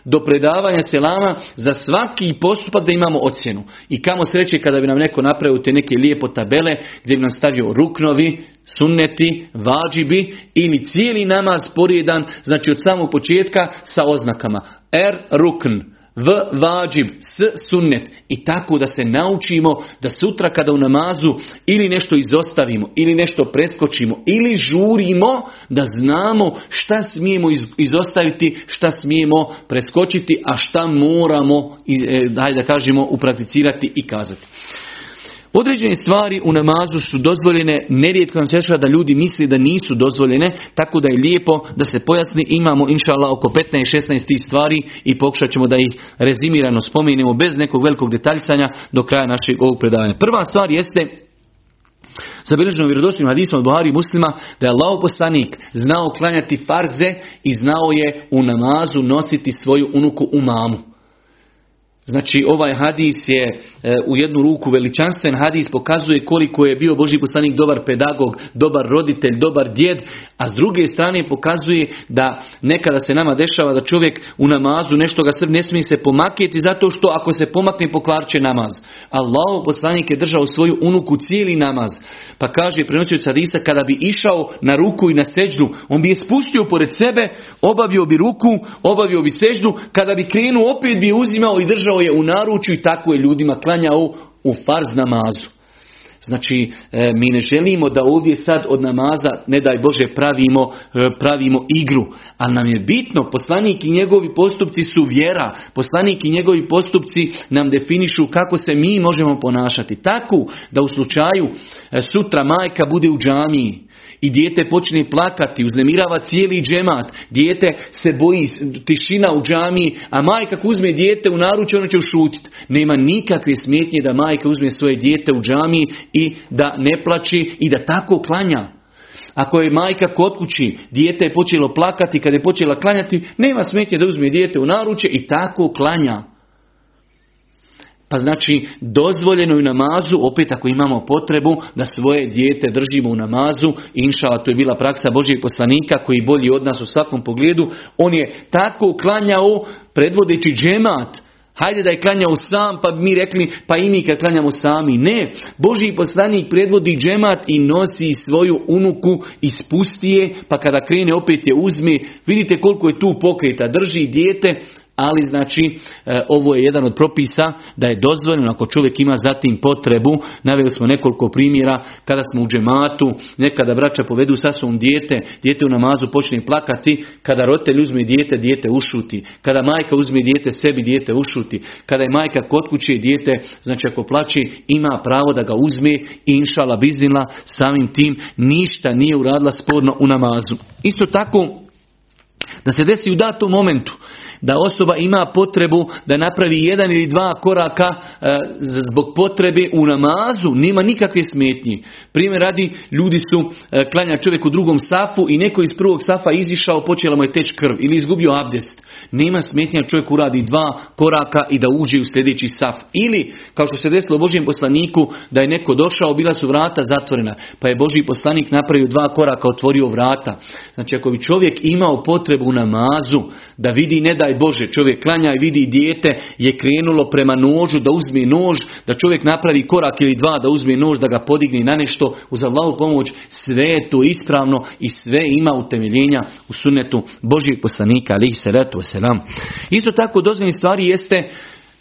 do predavanja selama za svaki postupak da imamo ocjenu. I kamo sreće kada bi nam neko napravio te neke lijepo tabele gdje bi nam stavio ruknovi, sunneti, vađibi ili cijeli namaz porijedan, znači od samog početka sa oznakama. Er rukn, v vađib, s sunnet i tako da se naučimo da sutra kada u namazu ili nešto izostavimo ili nešto preskočimo ili žurimo da znamo šta smijemo izostaviti, šta smijemo preskočiti, a šta moramo, e, da kažemo, uprakticirati i kazati. Određene stvari u namazu su dozvoljene, nerijetko nam se da ljudi misli da nisu dozvoljene, tako da je lijepo da se pojasni. Imamo inša Allah oko 15-16 tih stvari i pokušat ćemo da ih rezimirano spomenemo bez nekog velikog detaljsanja do kraja našeg ovog predavanja. Prva stvar jeste Zabilježeno vjerodostojnim hadisom od Buhari muslima da je Allah poslanik znao klanjati farze i znao je u namazu nositi svoju unuku u mamu. Znači ovaj hadis je e, u jednu ruku veličanstven hadis pokazuje koliko je bio Boži poslanik dobar pedagog, dobar roditelj, dobar djed, a s druge strane pokazuje da nekada se nama dešava da čovjek u namazu nešto ga srb ne smije se pomakjeti zato što ako se pomakne pokvarće namaz. Allah poslanik je držao svoju unuku cijeli namaz. Pa kaže prenosio hadisa kada bi išao na ruku i na seđdu, on bi je spustio pored sebe, obavio bi ruku, obavio bi seđdu, kada bi krenuo opet bi uzimao i držao je u naručju i tako je ljudima klanjao u farz namazu. Znači, e, mi ne želimo da ovdje sad od namaza, ne daj Bože, pravimo, e, pravimo igru. Ali nam je bitno, poslanik i njegovi postupci su vjera. Poslanik i njegovi postupci nam definišu kako se mi možemo ponašati. Tako da u slučaju e, sutra majka bude u džamiji i dijete počne plakati, uznemirava cijeli džemat, dijete se boji tišina u džamiji, a majka uzme dijete u naručje, ono će ušutiti. Nema nikakve smetnje da majka uzme svoje dijete u džamiji i da ne plaći i da tako klanja. Ako je majka kod kući, dijete je počelo plakati, kad je počela klanjati, nema smetnje da uzme dijete u naručje i tako klanja. Pa znači dozvoljeno u namazu, opet ako imamo potrebu da svoje dijete držimo u namazu, inšala to je bila praksa Božijeg poslanika koji bolji od nas u svakom pogledu, on je tako klanjao predvodeći džemat, Hajde da je klanjao sam, pa mi rekli, pa i mi kad klanjamo sami. Ne, Božji poslanik predvodi džemat i nosi svoju unuku i spusti je, pa kada krene opet je uzme. Vidite koliko je tu pokreta. Drži dijete, ali znači e, ovo je jedan od propisa da je dozvoljeno ako čovjek ima zatim potrebu, naveli smo nekoliko primjera. Kada smo u džematu, nekada braća povedu sa svom dijete, dijete u namazu počne plakati, kada roditelj uzme dijete, dijete ušuti, kada majka uzme dijete sebi, dijete ušuti, kada je majka kod kuće dijete, znači ako plaći, ima pravo da ga uzme. I inšala biznila samim tim ništa nije uradila sporno u namazu. Isto tako da se desi u datom momentu da osoba ima potrebu da napravi jedan ili dva koraka e, zbog potrebe u namazu, nema nikakve smetnje. Primjer radi, ljudi su e, klanja čovjek u drugom safu i neko iz prvog safa izišao, počela mu je teč krv ili izgubio abdest. Nema smetnja čovjek uradi dva koraka i da uđe u sljedeći saf. Ili, kao što se desilo Božijem poslaniku, da je neko došao, bila su vrata zatvorena, pa je Božji poslanik napravio dva koraka, otvorio vrata. Znači, ako bi čovjek imao potrebu u namazu, da vidi, ne daj Bože, čovjek klanja i vidi dijete je krenulo prema nožu, da uzme nož, da čovjek napravi korak ili dva, da uzme nož, da ga podigne na nešto, uz Allahu pomoć, sve je to ispravno i sve ima utemeljenja u sunetu Božijeg poslanika, ali se retu selam. Isto tako dozvoljeni stvari jeste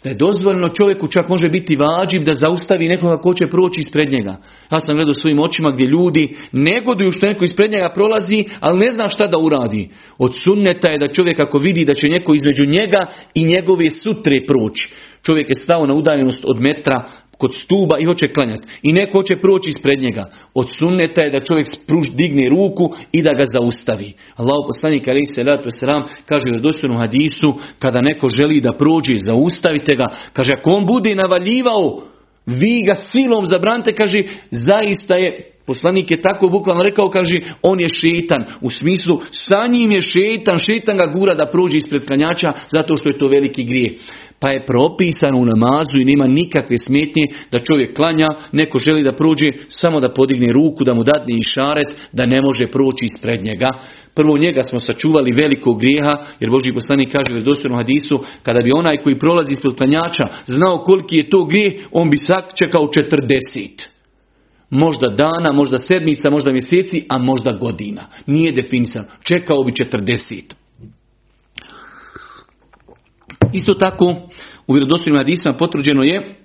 da je dozvoljeno čovjeku čak može biti vađiv da zaustavi nekoga ko će proći ispred njega. Ja sam gledao svojim očima gdje ljudi negoduju što neko ispred njega prolazi, ali ne zna šta da uradi. Od sunneta je da čovjek ako vidi da će neko između njega i njegove sutre proći. Čovjek je stao na udaljenost od metra, kod stuba i hoće klanjati. I neko hoće proći ispred njega. Od sunneta je da čovjek spruž, digne ruku i da ga zaustavi. Allah poslanik ali se ratu sram kaže u dostojnom hadisu kada neko želi da prođe zaustavite ga. Kaže ako on bude navaljivao vi ga silom zabrante kaže zaista je Poslanik je tako bukvalno rekao, kaže, on je šetan. U smislu, sa njim je šetan, šetan ga gura da prođe ispred klanjača, zato što je to veliki grije. Pa je propisano u namazu i nema nikakve smetnje da čovjek klanja, neko želi da prođe, samo da podigne ruku, da mu dadne i šaret, da ne može proći ispred njega. Prvo njega smo sačuvali velikog grijeha, jer Boži poslanik kaže u vjerodostojnom hadisu, kada bi onaj koji prolazi ispred klanjača znao koliki je to grijeh, on bi sak čekao 40. Možda dana, možda sedmica, možda mjeseci, a možda godina. Nije definisan. Čekao bi 40. Isto tako, u vjerodostojnim hadisama potvrđeno je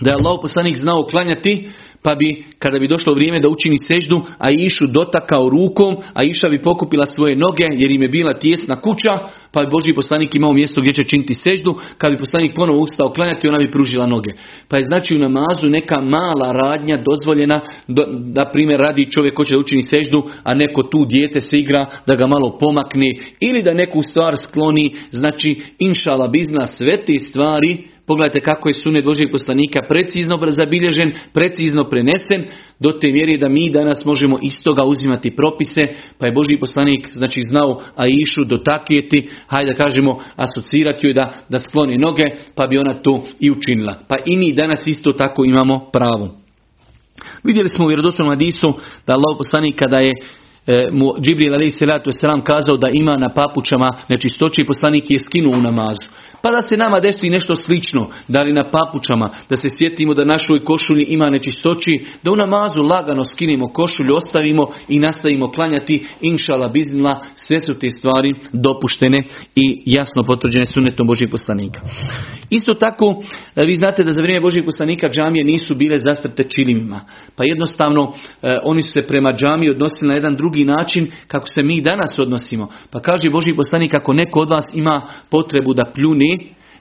da je Allah poslanik znao klanjati pa bi, kada bi došlo vrijeme da učini seždu, a išu dotakao rukom, a iša bi pokupila svoje noge, jer im je bila tjesna kuća, pa bi Boži poslanik imao mjesto gdje će činiti seždu, kad bi poslanik ponovo ustao klanjati, ona bi pružila noge. Pa je znači u namazu neka mala radnja dozvoljena, da primjer radi čovjek hoće da učini seždu, a neko tu dijete se igra, da ga malo pomakne, ili da neku stvar skloni, znači inšala bizna sve te stvari, Pogledajte kako je sunet Božijeg poslanika precizno zabilježen, precizno prenesen, do te mjeri da mi danas možemo iz toga uzimati propise, pa je Božji poslanik znači znao Aishu dotakijeti, hajde da kažemo asocirati joj da, da skloni noge, pa bi ona to i učinila. Pa i mi danas isto tako imamo pravo. Vidjeli smo u vjerodostojnom hadisu da Allah poslanik kada je e, mu Džibril alaih salatu wasalam kazao da ima na papučama nečistoći poslanik je skinuo u namazu. Pa da se nama desi nešto slično, da li na papučama, da se sjetimo da našoj košulji ima nečistoći, da u namazu lagano skinemo košulju, ostavimo i nastavimo klanjati, inšala biznila, sve su te stvari dopuštene i jasno potvrđene sunetom Božih poslanika. Isto tako, e, vi znate da za vrijeme Božih poslanika džamije nisu bile zastrte čilimima. Pa jednostavno, e, oni su se prema džamiji odnosili na jedan drugi način kako se mi danas odnosimo. Pa kaže Božji poslanik, ako neko od vas ima potrebu da pljuni,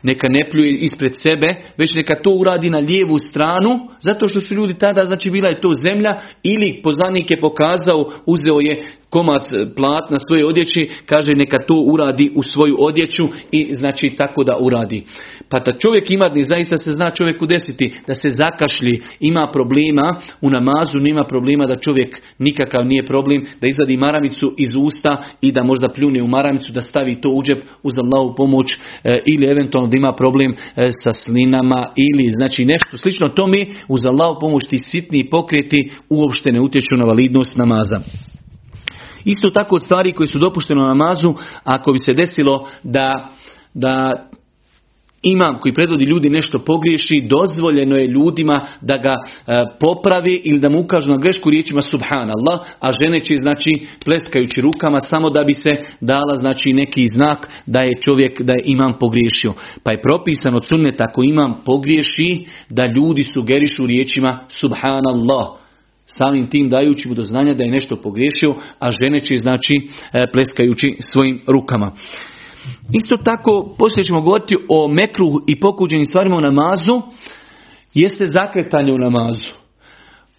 neka ne pljuje ispred sebe, već neka to uradi na lijevu stranu, zato što su ljudi tada, znači bila je to zemlja, ili poznanik je pokazao, uzeo je komac platna svoje odjeći, kaže neka to uradi u svoju odjeću i znači tako da uradi. Pa da čovjek ima, zaista se zna čovjeku desiti, da se zakašli, ima problema u namazu, nema problema da čovjek nikakav nije problem, da izvadi maramicu iz usta i da možda pljune u maramicu, da stavi to u džep uz Allahu pomoć e, ili eventualno da ima problem e, sa slinama ili znači nešto slično tome uz Allahu pomoć ti sitni pokreti uopšte ne utječu na validnost namaza. Isto tako od stvari koji su dopuštene u namazu, ako bi se desilo da, da imam koji predvodi ljudi nešto pogriješi, dozvoljeno je ljudima da ga e, popravi ili da mu ukažu na grešku riječima subhanallah, a žene će znači pleskajući rukama samo da bi se dala znači neki znak da je čovjek da je imam pogriješio. Pa je propisano od sunneta ako imam pogriješi da ljudi sugerišu riječima subhanallah. Samim tim dajući mu do znanja da je nešto pogriješio, a žene će znači e, pleskajući svojim rukama. Isto tako, poslije ćemo govoriti o mekruhu i pokuđenim stvarima u namazu, jeste zakretanje u namazu.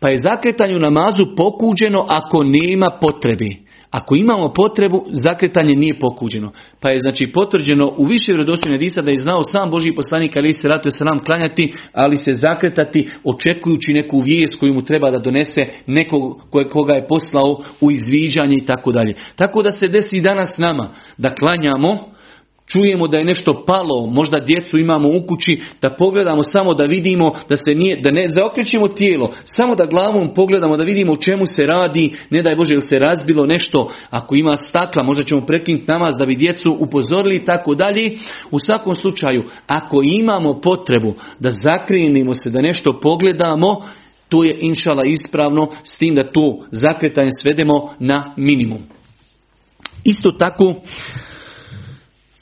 Pa je zakretanje u namazu pokuđeno ako nema potrebe. Ako imamo potrebu, zakretanje nije pokuđeno. Pa je znači potvrđeno u više vjerodostojne disa da je znao sam Boži poslanik ali se ratuje se nam klanjati, ali se zakretati očekujući neku vijest koju mu treba da donese nekog koga je poslao u izviđanje i tako dalje. Tako da se desi danas nama da klanjamo, čujemo da je nešto palo, možda djecu imamo u kući, da pogledamo samo da vidimo, da se nije, da ne zaokrećemo tijelo, samo da glavom pogledamo da vidimo o čemu se radi, ne daj Bože ili se razbilo nešto, ako ima stakla, možda ćemo prekinuti namaz da bi djecu upozorili i tako dalje. U svakom slučaju, ako imamo potrebu da zakrenimo se, da nešto pogledamo, to je inšala ispravno, s tim da to zakretanje svedemo na minimum. Isto tako,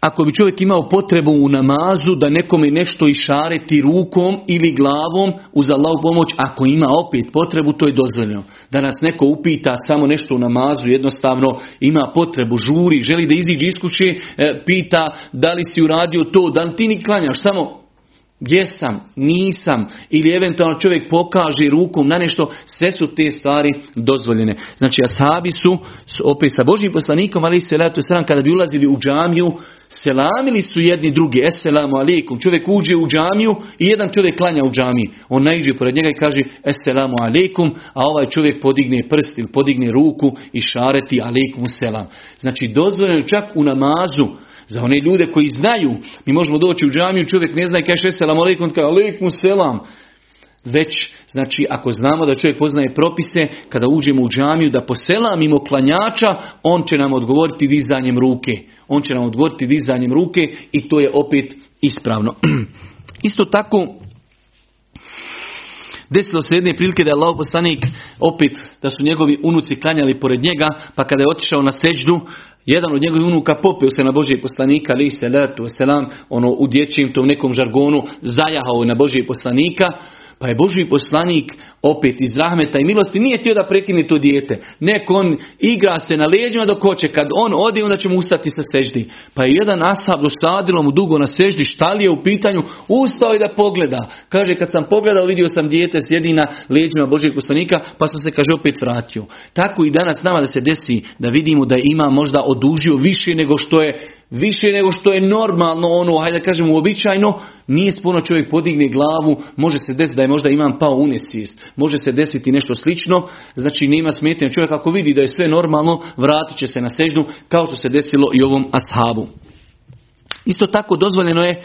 ako bi čovjek imao potrebu u namazu da nekome nešto išareti rukom ili glavom uz Allahu pomoć, ako ima opet potrebu, to je dozvoljeno. Da nas neko upita samo nešto u namazu, jednostavno ima potrebu, žuri, želi da iziđe iz kuće, e, pita da li si uradio to, da li ti ni klanjaš, samo Jesam, nisam, ili eventualno čovjek pokaže rukom na nešto, sve su te stvari dozvoljene. Znači, ashabi su, opet sa Božim poslanikom, ali se letu sram, kada bi ulazili u džamiju, selamili su jedni drugi, eselamu alaikum. Čovjek uđe u džamiju i jedan čovjek klanja u džamiji. On naiđe pored njega i kaže eselamu alaikum, a ovaj čovjek podigne prst ili podigne ruku i šareti alaikum selam. Znači, dozvoljeno čak u namazu, za one ljude koji znaju, mi možemo doći u džamiju, čovjek ne zna i kaže selam alaikum, kaže alaikum selam. Već, znači, ako znamo da čovjek poznaje propise, kada uđemo u džamiju, da poselamimo klanjača, on će nam odgovoriti dizanjem ruke. On će nam odgovoriti dizanjem ruke i to je opet ispravno. Isto tako, Desilo se jedne prilike da je Allah opet, da su njegovi unuci klanjali pored njega, pa kada je otišao na seđdu, jedan od njegovih unuka popio se na Božije poslanika, ali se letu, selam, ono u dječjim tom nekom žargonu, zajahao na Božije poslanika, pa je Boži poslanik opet iz rahmeta i milosti nije htio da prekine to dijete. Nek on igra se na leđima dok hoće. Kad on odi onda će mu ustati sa seždi. Pa je jedan asab dosadilo mu dugo na seždi. Šta li je u pitanju? Ustao je da pogleda. Kaže kad sam pogledao vidio sam dijete sjedi na leđima Božeg poslanika pa sam se kaže opet vratio. Tako i danas nama da se desi da vidimo da ima možda odužio više nego što je više nego što je normalno, ono, hajde da kažemo uobičajno, nije spuno čovjek podigne glavu, može se desiti da je možda imam pao unesist, može se desiti nešto slično, znači nema smetnje. Čovjek ako vidi da je sve normalno, vratit će se na sežnu, kao što se desilo i ovom ashabu. Isto tako dozvoljeno je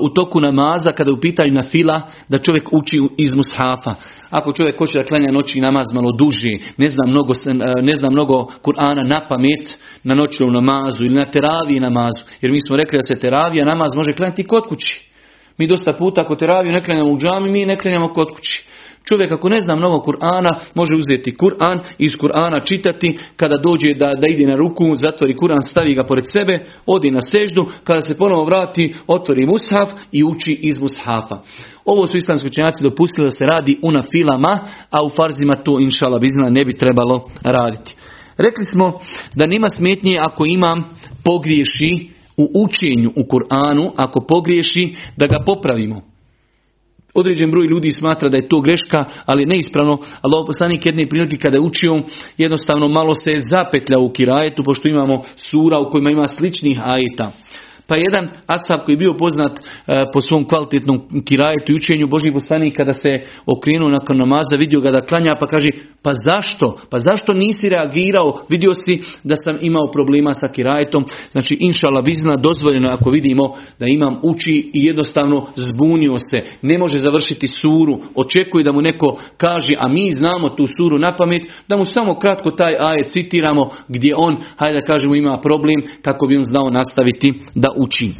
u toku namaza kada u pitanju na fila da čovjek uči iz mushafa. Ako čovjek hoće da klanja noći namaz malo duži, ne zna mnogo, ne zna mnogo Kur'ana na pamet na noćnom namazu ili na teraviji namazu. Jer mi smo rekli da se teravija namaz može klanjati kod kući. Mi dosta puta ako teraviju ne klanjamo u džami, mi ne klanjamo kod kući. Čovjek ako ne zna mnogo Kur'ana, može uzeti Kur'an, iz Kur'ana čitati, kada dođe da, da ide na ruku, zatvori Kur'an, stavi ga pored sebe, odi na seždu, kada se ponovo vrati, otvori mushaf i uči iz mushafa. Ovo su islamski učenjaci dopustili da se radi u filama, a u farzima to inšala bizna ne bi trebalo raditi. Rekli smo da nema smetnje ako imam pogriješi u učenju u Kur'anu, ako pogriješi da ga popravimo. Određen broj ljudi smatra da je to greška, ali neispravno. Allah poslanik jedne prilike kada je učio, jednostavno malo se je zapetljao u kirajetu, pošto imamo sura u kojima ima sličnih ajeta. Pa jedan asab koji je bio poznat e, po svom kvalitetnom kirajetu i učenju Božih poslanik kada se okrenuo nakon namaza, vidio ga da klanja pa kaže pa zašto? Pa zašto nisi reagirao? Vidio si da sam imao problema sa kirajetom. Znači inšala bizna dozvoljeno ako vidimo da imam uči i jednostavno zbunio se. Ne može završiti suru. Očekuje da mu neko kaže, a mi znamo tu suru na pamet, da mu samo kratko taj ajet citiramo gdje on, hajde da kažemo, ima problem kako bi on znao nastaviti da uči.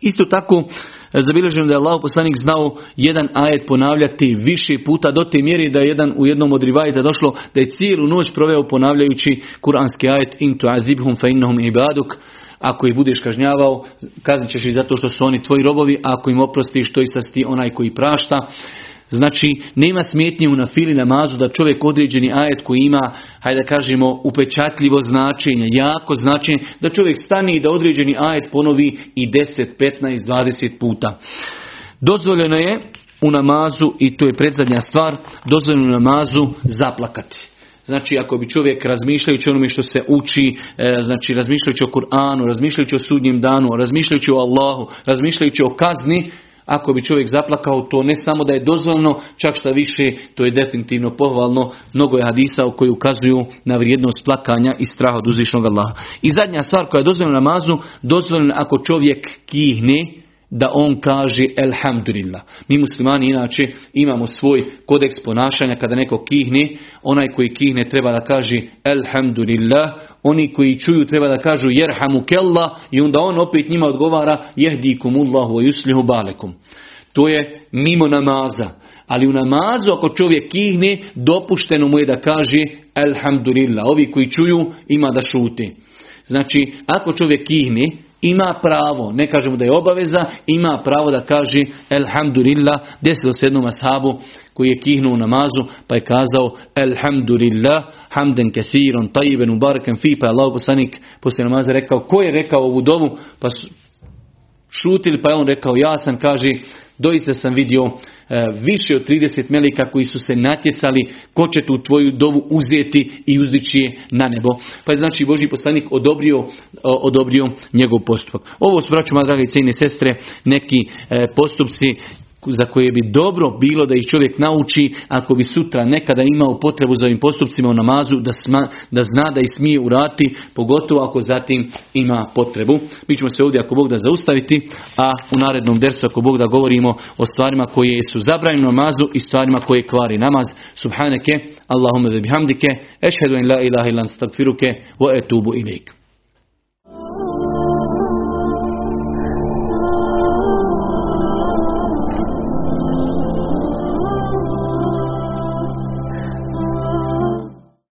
Isto tako, zabilježeno da je Allah poslanik znao jedan ajet ponavljati više puta do te mjeri da je jedan u jednom od rivajeta došlo da je cijelu noć proveo ponavljajući kuranski ajet in tu'azibhum fa innahum ibaduk ako ih budeš kažnjavao, kaznit ćeš ih zato što su oni tvoji robovi, a ako im oprostiš, to ti onaj koji prašta. Znači, nema smetnje u nafili namazu da čovjek određeni ajet koji ima, hajde da kažemo, upečatljivo značenje, jako značenje, da čovjek stani i da određeni ajet ponovi i 10, 15, 20 puta. Dozvoljeno je u namazu, i to je predzadnja stvar, dozvoljeno u namazu zaplakati. Znači ako bi čovjek razmišljajući onome što se uči, e, znači razmišljajući o Kur'anu, razmišljajući o sudnjem danu, razmišljajući o Allahu, razmišljajući o kazni, ako bi čovjek zaplakao, to ne samo da je dozvoljeno, čak šta više, to je definitivno pohvalno. Mnogo je hadisa koji ukazuju na vrijednost plakanja i straha od uzvišnog Allaha. I zadnja stvar koja je dozvoljena namazu, dozvoljena ako čovjek kihne, da on kaže Elhamdulillah. Mi muslimani inače imamo svoj kodeks ponašanja kada neko kihne, onaj koji kihne treba da kaže Elhamdulillah, oni koji čuju treba da kažu Jerhamu kella i onda on opet njima odgovara Jehdikumullahu wa yuslihu balekum. To je mimo namaza. Ali u namazu ako čovjek kihne, dopušteno mu je da kaže Elhamdulillah. Ovi koji čuju ima da šuti. Znači, ako čovjek kihne, ima pravo, ne kažemo da je obaveza, ima pravo da kaže Elhamdulillah, desilo se jednom ashabu koji je kihnuo namazu, pa je kazao Elhamdulillah, hamden kathiron, tajiben, ubarakan fi, pa je Allah poslanik poslije namaza rekao, ko je rekao ovu dovu, pa šutili, pa je on rekao, ja sam, kaže, doista sam vidio više od 30 melika koji su se natjecali ko će tu tvoju dovu uzeti i uzdići je na nebo. Pa je znači Boži poslanik odobrio, odobrio njegov postupak. Ovo su, braću, drage cijene sestre, neki e, postupci za koje bi dobro bilo da ih čovjek nauči ako bi sutra nekada imao potrebu za ovim postupcima u namazu da, sma, da zna da ih smije urati pogotovo ako zatim ima potrebu. Mi ćemo se ovdje ako Bog da zaustaviti, a u narednom dersu ako Bog da govorimo o stvarima koje su zabranjene namazu i stvarima koje kvari namaz. Subhaneke, Allahumma da bihamdike, ešhedu in la ilaha ilan stagfiruke, wa etubu ilik.